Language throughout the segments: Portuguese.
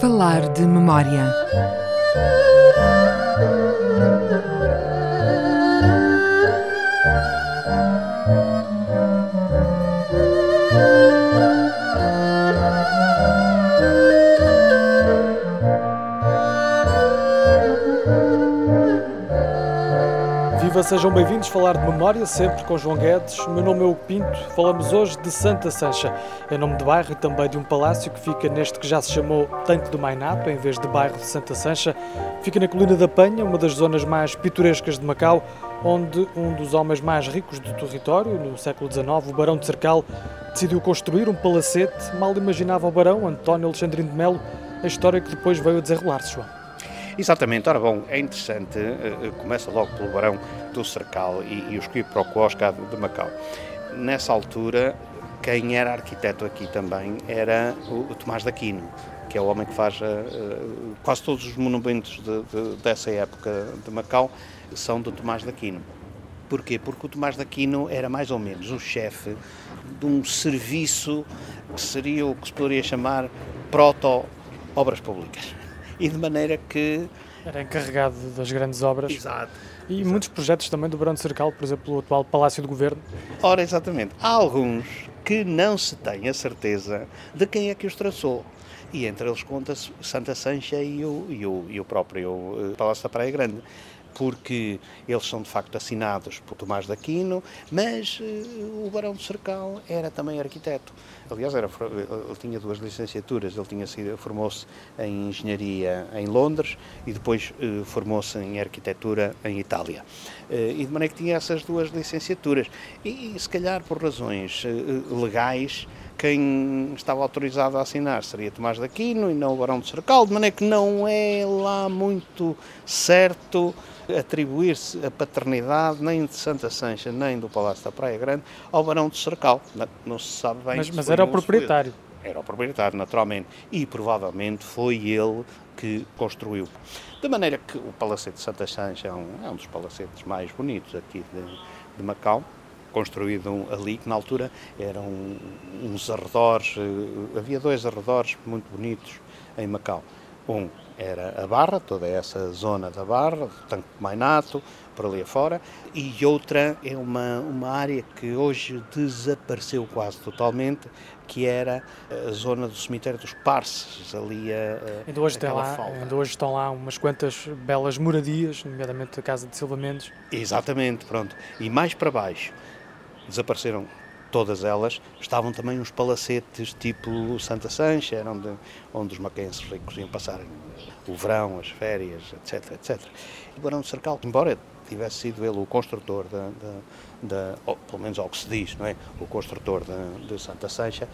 Falar de memória. Viva, sejam bem-vindos a falar de memória, sempre com João Guedes. Meu nome é o Pinto. Falamos hoje de Santa Sancha, é nome de bairro e também de um palácio que fica neste que já se chamou Tanque do Mainato, em vez de bairro de Santa Sancha. Fica na Colina da Penha, uma das zonas mais pitorescas de Macau, onde um dos homens mais ricos do território, no século XIX, o Barão de Cercal, decidiu construir um palacete. Mal imaginava o Barão, António Alexandrino de Melo, a história que depois veio a desenrolar-se, João. Exatamente, ora bom, é interessante, uh, começa logo pelo Barão do Cercal e, e os quiproquós cá de, de Macau. Nessa altura, quem era arquiteto aqui também era o, o Tomás de Aquino, que é o homem que faz uh, quase todos os monumentos de, de, dessa época de Macau são do Tomás de Aquino. Porquê? Porque o Tomás de Aquino era mais ou menos o chefe de um serviço que seria o que se poderia chamar proto-obras públicas e de maneira que. Era encarregado das grandes obras. Exato. E Exato. muitos projetos também do de Cercal, por exemplo, o atual Palácio do Governo. Ora, exatamente. Há alguns que não se tem a certeza de quem é que os traçou. E entre eles conta-se Santa Sancha e o, e o, e o próprio eh, Palácio da Praia Grande porque eles são de facto assinados por Tomás de Aquino, mas uh, o Barão de Cercal era também arquiteto. Aliás, era, ele tinha duas licenciaturas, ele tinha sido, formou-se em engenharia em Londres e depois uh, formou-se em arquitetura em Itália. E de maneira que tinha essas duas licenciaturas. E, e se calhar por razões legais, quem estava autorizado a assinar seria Tomás de Aquino e não o Barão de Cercal, de maneira que não é lá muito certo atribuir-se a paternidade nem de Santa Sancha nem do Palácio da Praia Grande ao Barão de Cercal. Não, não se sabe bem. Mas, mas era o proprietário. Era o proprietário, naturalmente, e provavelmente foi ele que construiu. De maneira que o Palacete de Santa Sancha é um, é um dos palacetes mais bonitos aqui de, de Macau construído ali, que na altura eram uns arredores, eh, havia dois arredores muito bonitos em Macau. Um era a Barra, toda essa zona da Barra, Tanque de Mainato, por ali afora, e outra é uma, uma área que hoje desapareceu quase totalmente, que era a zona do cemitério dos Parces, ali a, ainda hoje, tem lá, ainda hoje estão lá umas quantas belas moradias, nomeadamente a Casa de Silva Mendes. Exatamente, pronto. E mais para baixo, desapareceram todas elas, estavam também uns palacetes tipo Santa Sancha, eram onde, onde os maquenses ricos iam passar o verão, as férias, etc, etc. E o Barão de Cercal, embora tivesse sido ele o construtor da, da, da ou, pelo menos ao que se diz, não é? O construtor de Santa Sancha,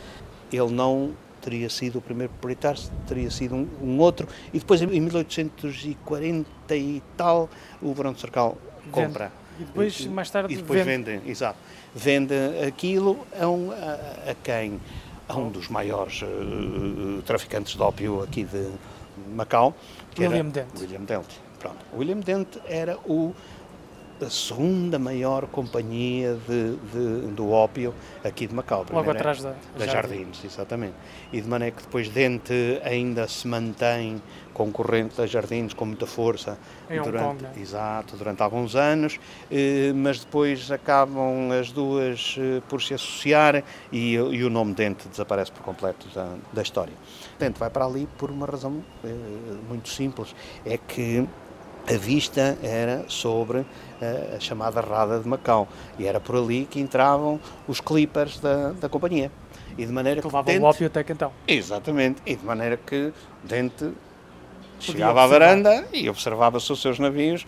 ele não teria sido o primeiro proprietário, teria sido um, um, outro, e depois em 1840 e tal, o Barão de Cercal compra e depois, mais tarde, e depois vende. vendem, exato. Vende aquilo a, um, a, a quem? A um dos maiores uh, traficantes de ópio aqui de Macau. William Dent. William Dent. Pronto. William Dent era o a segunda maior companhia de, de, do ópio aqui de Macau. Logo atrás da, da Jardins. Exatamente. E de maneira que depois Dente ainda se mantém concorrente da Jardins com muita força em durante, Kong, né? exato, durante alguns anos, eh, mas depois acabam as duas eh, por se associar e, e, o nome Dente desaparece por completo da, da história. Dente vai para ali por uma razão eh, muito simples, é que a vista era sobre a chamada Rada de Macau e era por ali que entravam os clippers da, da companhia. E de maneira que, levavam o ópio até então. Exatamente, e de maneira que Dente chegava à varanda e observava se os seus navios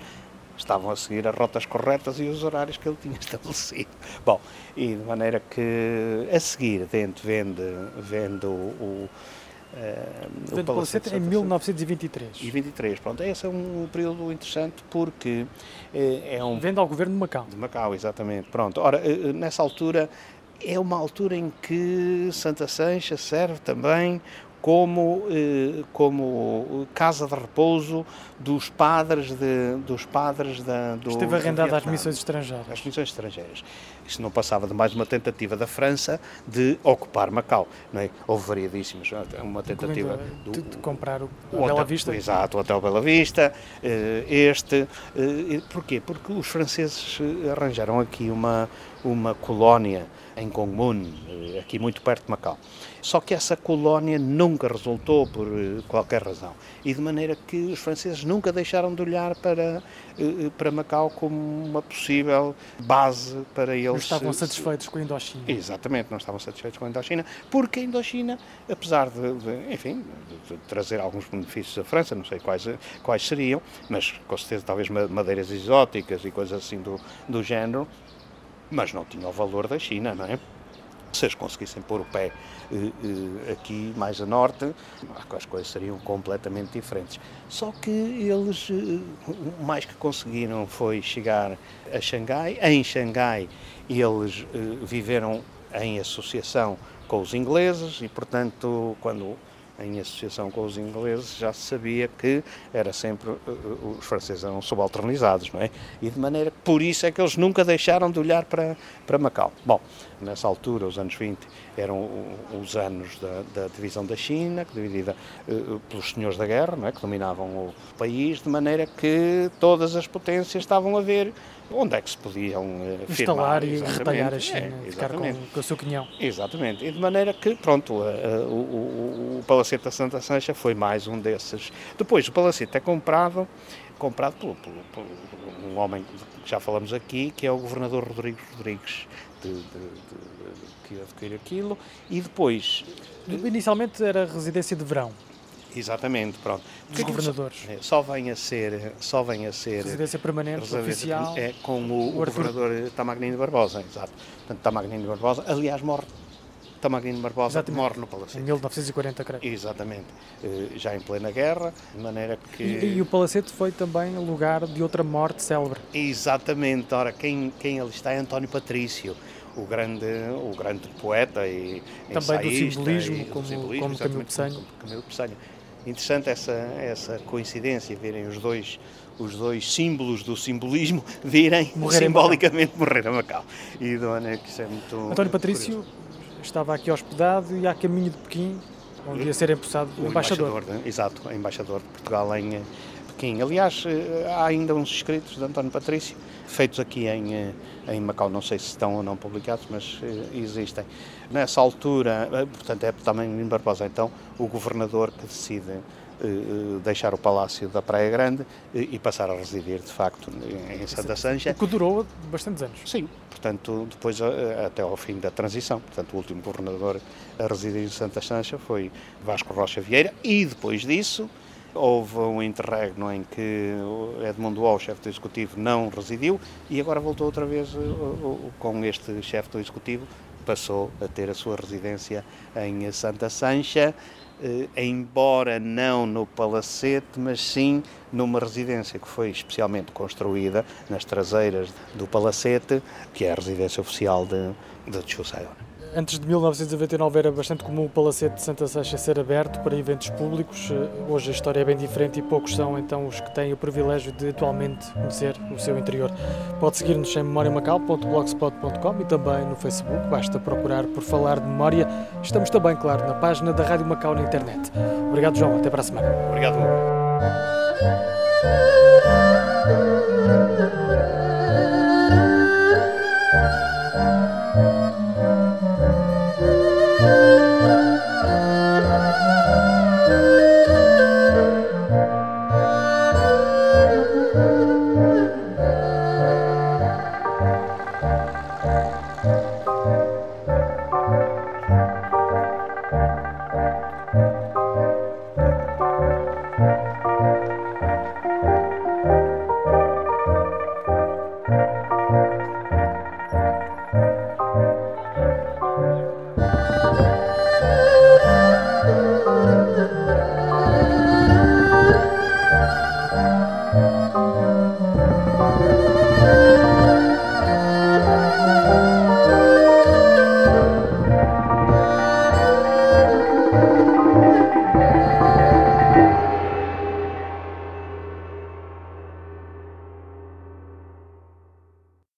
estavam a seguir as rotas corretas e os horários que ele tinha estabelecido. Bom, e de maneira que a seguir Dente vende, vende o, o Uh, o Palacete em 1923. E 23, pronto. Esse é um período interessante porque uh, é um... Vende ao governo de Macau. De Macau, exatamente. Pronto. Ora, uh, nessa altura é uma altura em que Santa Sancha serve também como, eh, como casa de repouso dos padres, de, dos padres da, do Esteve arrendada às missões estrangeiras. Às missões estrangeiras. Isto não passava de mais uma tentativa da França de ocupar Macau. Não é? Houve variadíssimas. Uma tentativa do, de, de comprar o, o Bela hotel, Vista. Exato, o Hotel Bela Vista. Eh, este. Eh, porquê? Porque os franceses arranjaram aqui uma, uma colónia em Gongmun, aqui muito perto de Macau. Só que essa colónia nunca resultou por eh, qualquer razão. E de maneira que os franceses nunca deixaram de olhar para, eh, para Macau como uma possível base para eles. Não estavam satisfeitos com a Indochina. Exatamente, não estavam satisfeitos com a Indochina, porque a Indochina, apesar de, de enfim, de trazer alguns benefícios à França, não sei quais, quais seriam, mas com certeza talvez madeiras exóticas e coisas assim do, do género, mas não tinha o valor da China, não é? Se eles conseguissem pôr o pé eh, eh, aqui mais a norte, as coisas seriam completamente diferentes. Só que eles, eh, o mais que conseguiram foi chegar a Xangai. Em Xangai, eles viveram em associação com os ingleses e, portanto, quando em associação com os ingleses, já se sabia que era sempre uh, os franceses eram subalternizados, não é? E de maneira que por isso é que eles nunca deixaram de olhar para, para Macau. Bom, nessa altura, os anos 20, eram os anos da, da divisão da China, dividida uh, pelos senhores da guerra, não é? que dominavam o país, de maneira que todas as potências estavam a ver onde é que se podiam uh, instalar firmar, e retalhar a China, é, ficar com, com, o seu quinhão. Exatamente, e de maneira que, pronto, uh, o, o, o Palacete da Santa Sancha foi mais um desses. Depois, o Palacete é comprado, comprado por, por, por um homem que já falamos aqui, que é o governador Rodrigues Rodrigues, de, de, de, que adquire aquilo, e depois... Inicialmente era residência de verão. Exatamente, pronto. Dos governadores. Só, é, só, vem a ser, só vem a ser residência permanente residência, oficial. É com o, o, o governador Tamagnino Barbosa, exato. Portanto, Tamagnino Barbosa, aliás, morre Tamagnino Barbosa Exatamente. morre no Palacete. Em 1940, creio. Exatamente. Eh, já em plena guerra, de maneira que... E, e, o Palacete foi também lugar de outra morte célebre. Exatamente. Ora, quem, quem ali está é António Patrício, o grande, o grande poeta e Também do simbolismo, como, simbolismo, como Camilo Peçanha. Camilo Peçanha. Interessante essa, essa coincidência, verem os dois, os dois símbolos do simbolismo virem morrer simbolicamente morrer a Macau. E do que isso é muito. António Patrício curioso. estava aqui hospedado e a caminho de Pequim, onde ia ser empossado o embaixador. embaixador né? exato, embaixador de Portugal em Pequim. Aliás, eh, há ainda uns escritos de António Patrício, feitos aqui em, eh, em Macau, não sei se estão ou não publicados, mas eh, existem. Nessa altura, portanto, é também em Barbosa, então, o governador que decide deixar o Palácio da Praia Grande e passar a residir, de facto, em Santa Sancha. O que durou bastantes anos. Sim, portanto, depois até ao fim da transição. Portanto, o último governador a residir em Santa Sancha foi Vasco Rocha Vieira e depois disso Houve um interregno em que Edmundo Wall, chefe do Executivo, não residiu e agora voltou outra vez com este chefe do Executivo, passou a ter a sua residência em Santa Sancha, eh, embora não no Palacete, mas sim numa residência que foi especialmente construída nas traseiras do Palacete, que é a residência oficial de, de Chusayon. Antes de 1999 era bastante comum o Palacete de Santa Seixa ser aberto para eventos públicos. Eh, hoje a história é bem diferente e poucos são então os que têm o privilégio de atualmente conhecer o seu interior. Pode seguir-nos em memoriamacau.blogspot.com e também no Facebook, basta procurar por Falar de Memória. Estamos também, claro, na página da Rádio Macau na internet. Obrigado, João. Até para a semana. Obrigado. Música